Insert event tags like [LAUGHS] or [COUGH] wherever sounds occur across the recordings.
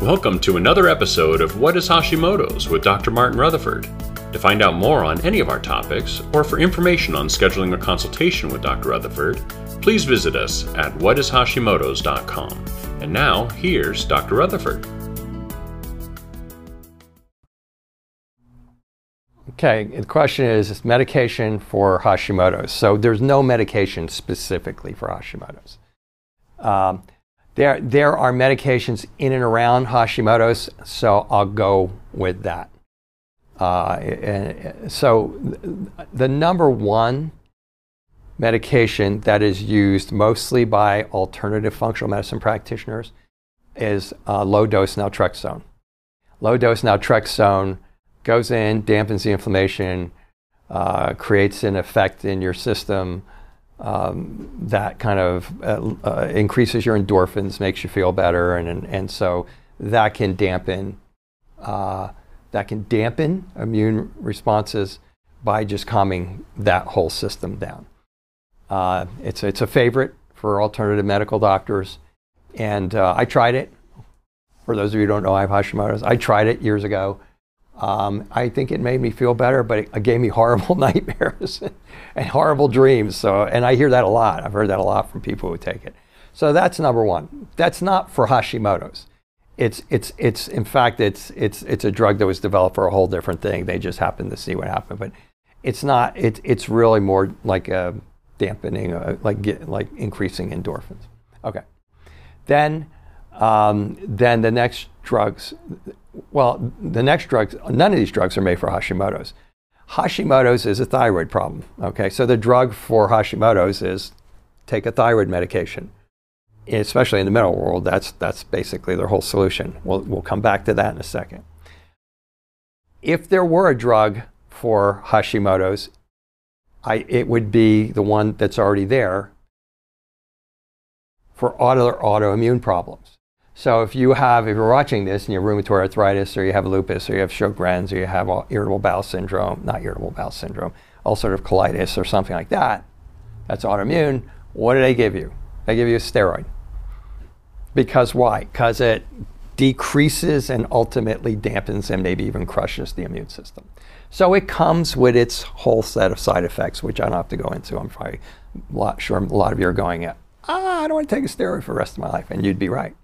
Welcome to another episode of What is Hashimoto's with Dr. Martin Rutherford. To find out more on any of our topics, or for information on scheduling a consultation with Dr. Rutherford, please visit us at whatishashimoto's.com. And now, here's Dr. Rutherford. Okay, the question is, is medication for Hashimoto's. So there's no medication specifically for Hashimoto's. Um, there, there are medications in and around Hashimoto's, so I'll go with that. Uh, and so the number one medication that is used mostly by alternative functional medicine practitioners is uh, low dose naltrexone. Low dose naltrexone goes in, dampens the inflammation, uh, creates an effect in your system um, that kind of uh, uh, increases your endorphins, makes you feel better, and, and, and so that can dampen uh, that can dampen immune responses by just calming that whole system down. Uh, it's it's a favorite for alternative medical doctors, and uh, I tried it. For those of you who don't know, I have Hashimoto's. I tried it years ago. Um, I think it made me feel better, but it gave me horrible [LAUGHS] nightmares and horrible dreams. So, and I hear that a lot. I've heard that a lot from people who take it. So that's number one. That's not for Hashimoto's. It's it's it's in fact it's it's it's a drug that was developed for a whole different thing. They just happened to see what happened, but it's not. It's it's really more like a dampening, uh, like get, like increasing endorphins. Okay, then um, then the next drugs well, the next drugs, none of these drugs are made for Hashimoto's. Hashimoto's is a thyroid problem. Okay, so the drug for Hashimoto's is take a thyroid medication. Especially in the middle world, that's that's basically their whole solution. We'll we'll come back to that in a second. If there were a drug for Hashimoto's, I, it would be the one that's already there for auto, autoimmune problems. So if you have, if you're watching this and you have rheumatoid arthritis or you have lupus or you have Sjogren's or you have irritable bowel syndrome, not irritable bowel syndrome, ulcerative colitis or something like that, that's autoimmune, what do they give you? They give you a steroid. Because why? Because it decreases and ultimately dampens and maybe even crushes the immune system. So it comes with its whole set of side effects, which I don't have to go into. I'm probably a lot, sure a lot of you are going, ah, I don't want to take a steroid for the rest of my life. And you'd be right.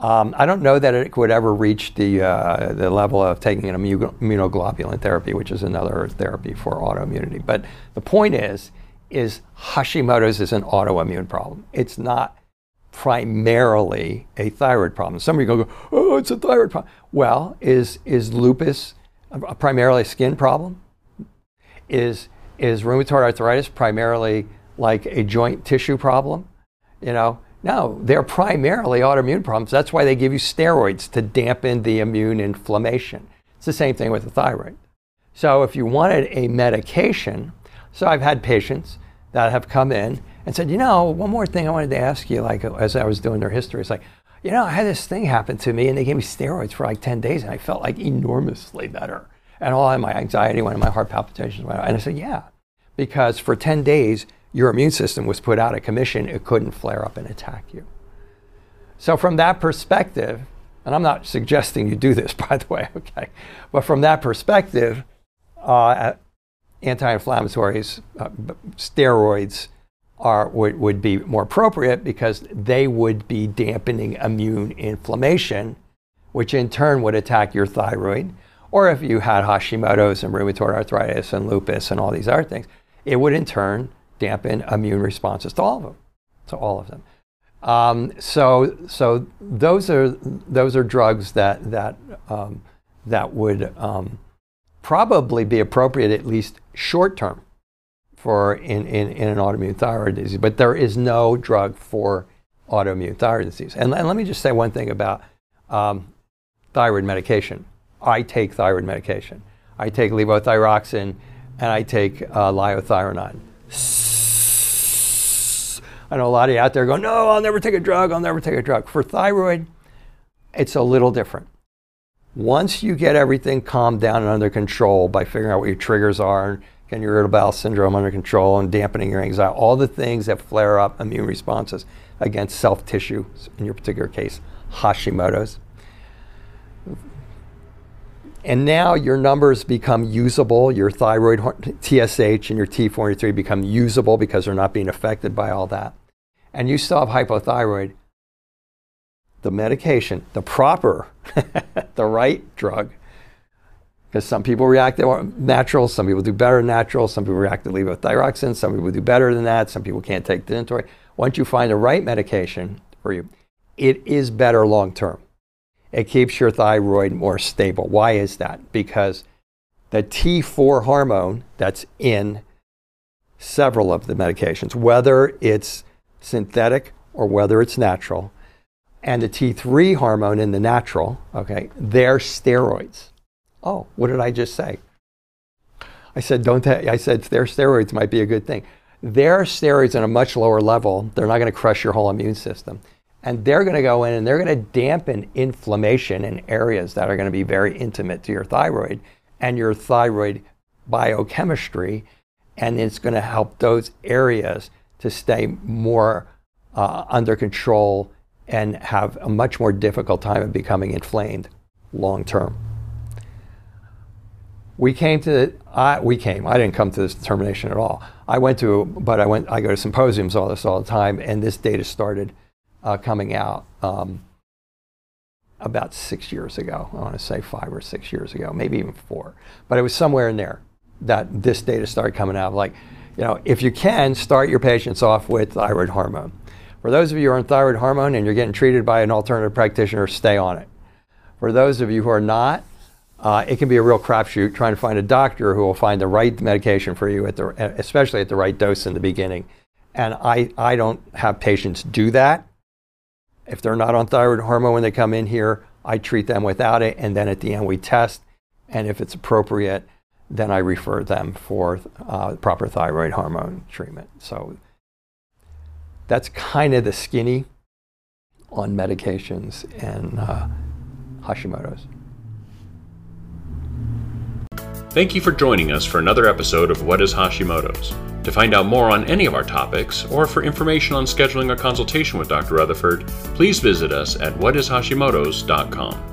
Um, I don't know that it would ever reach the, uh, the level of taking an immunoglobulin therapy, which is another therapy for autoimmunity. But the point is, is Hashimoto's is an autoimmune problem. It's not primarily a thyroid problem. Some you go, oh, it's a thyroid problem. Well, is, is lupus a, primarily a skin problem? Is, is rheumatoid arthritis primarily like a joint tissue problem? You know, no, they're primarily autoimmune problems. That's why they give you steroids to dampen the immune inflammation. It's the same thing with the thyroid. So if you wanted a medication, so I've had patients that have come in and said, you know, one more thing I wanted to ask you, like as I was doing their history, it's like, you know, I had this thing happen to me and they gave me steroids for like 10 days and I felt like enormously better. And all my anxiety went, and my heart palpitations went. And I said, yeah, because for 10 days, your immune system was put out of commission, it couldn't flare up and attack you. So, from that perspective, and I'm not suggesting you do this, [LAUGHS] by the way, okay, but from that perspective, uh, anti inflammatories, uh, steroids, are, would, would be more appropriate because they would be dampening immune inflammation, which in turn would attack your thyroid. Or if you had Hashimoto's and rheumatoid arthritis and lupus and all these other things, it would in turn dampen immune responses to all of them, to all of them. Um, so, so those are those are drugs that that um, that would um, probably be appropriate at least short term for in, in, in an autoimmune thyroid disease. But there is no drug for autoimmune thyroid disease. And, and let me just say one thing about um, thyroid medication. I take thyroid medication. I take levothyroxine and I take uh, liothyronine I know a lot of you out there going, no, I'll never take a drug, I'll never take a drug. For thyroid, it's a little different. Once you get everything calmed down and under control by figuring out what your triggers are, and getting your irritable bowel syndrome under control and dampening your anxiety, all the things that flare up immune responses against self tissue, in your particular case, Hashimoto's. And now your numbers become usable. Your thyroid TSH and your T43 become usable because they're not being affected by all that. And you still have hypothyroid. The medication, the proper, [LAUGHS] the right drug, because some people react to natural, some people do better natural, some people react to levothyroxine, some people do better than that, some people can't take the Dentory. Once you find the right medication for you, it is better long term. It keeps your thyroid more stable. Why is that? Because the T4 hormone that's in several of the medications, whether it's synthetic or whether it's natural, and the T3 hormone in the natural, okay, they're steroids. Oh, what did I just say? I said, don't, ta- I said their steroids might be a good thing. Their steroids at a much lower level, they're not going to crush your whole immune system. And they're going to go in and they're going to dampen inflammation in areas that are going to be very intimate to your thyroid and your thyroid biochemistry. And it's going to help those areas to stay more uh, under control and have a much more difficult time of becoming inflamed long term we came to the, I, we came. I didn't come to this determination at all. I went to, but I went. I go to symposiums all this all the time, and this data started uh, coming out um, about six years ago. I want to say five or six years ago, maybe even four. But it was somewhere in there that this data started coming out. Like, you know, if you can start your patients off with thyroid hormone. For those of you who are on thyroid hormone and you're getting treated by an alternative practitioner, stay on it. For those of you who are not, uh, it can be a real crapshoot trying to find a doctor who will find the right medication for you, at the, especially at the right dose in the beginning. And I, I don't have patients do that. If they're not on thyroid hormone when they come in here, I treat them without it. And then at the end, we test. And if it's appropriate, then I refer them for uh, proper thyroid hormone treatment. So that's kind of the skinny on medications and uh, Hashimoto's. Thank you for joining us for another episode of What is Hashimoto's. To find out more on any of our topics, or for information on scheduling a consultation with Dr. Rutherford, please visit us at whatishashimoto's.com.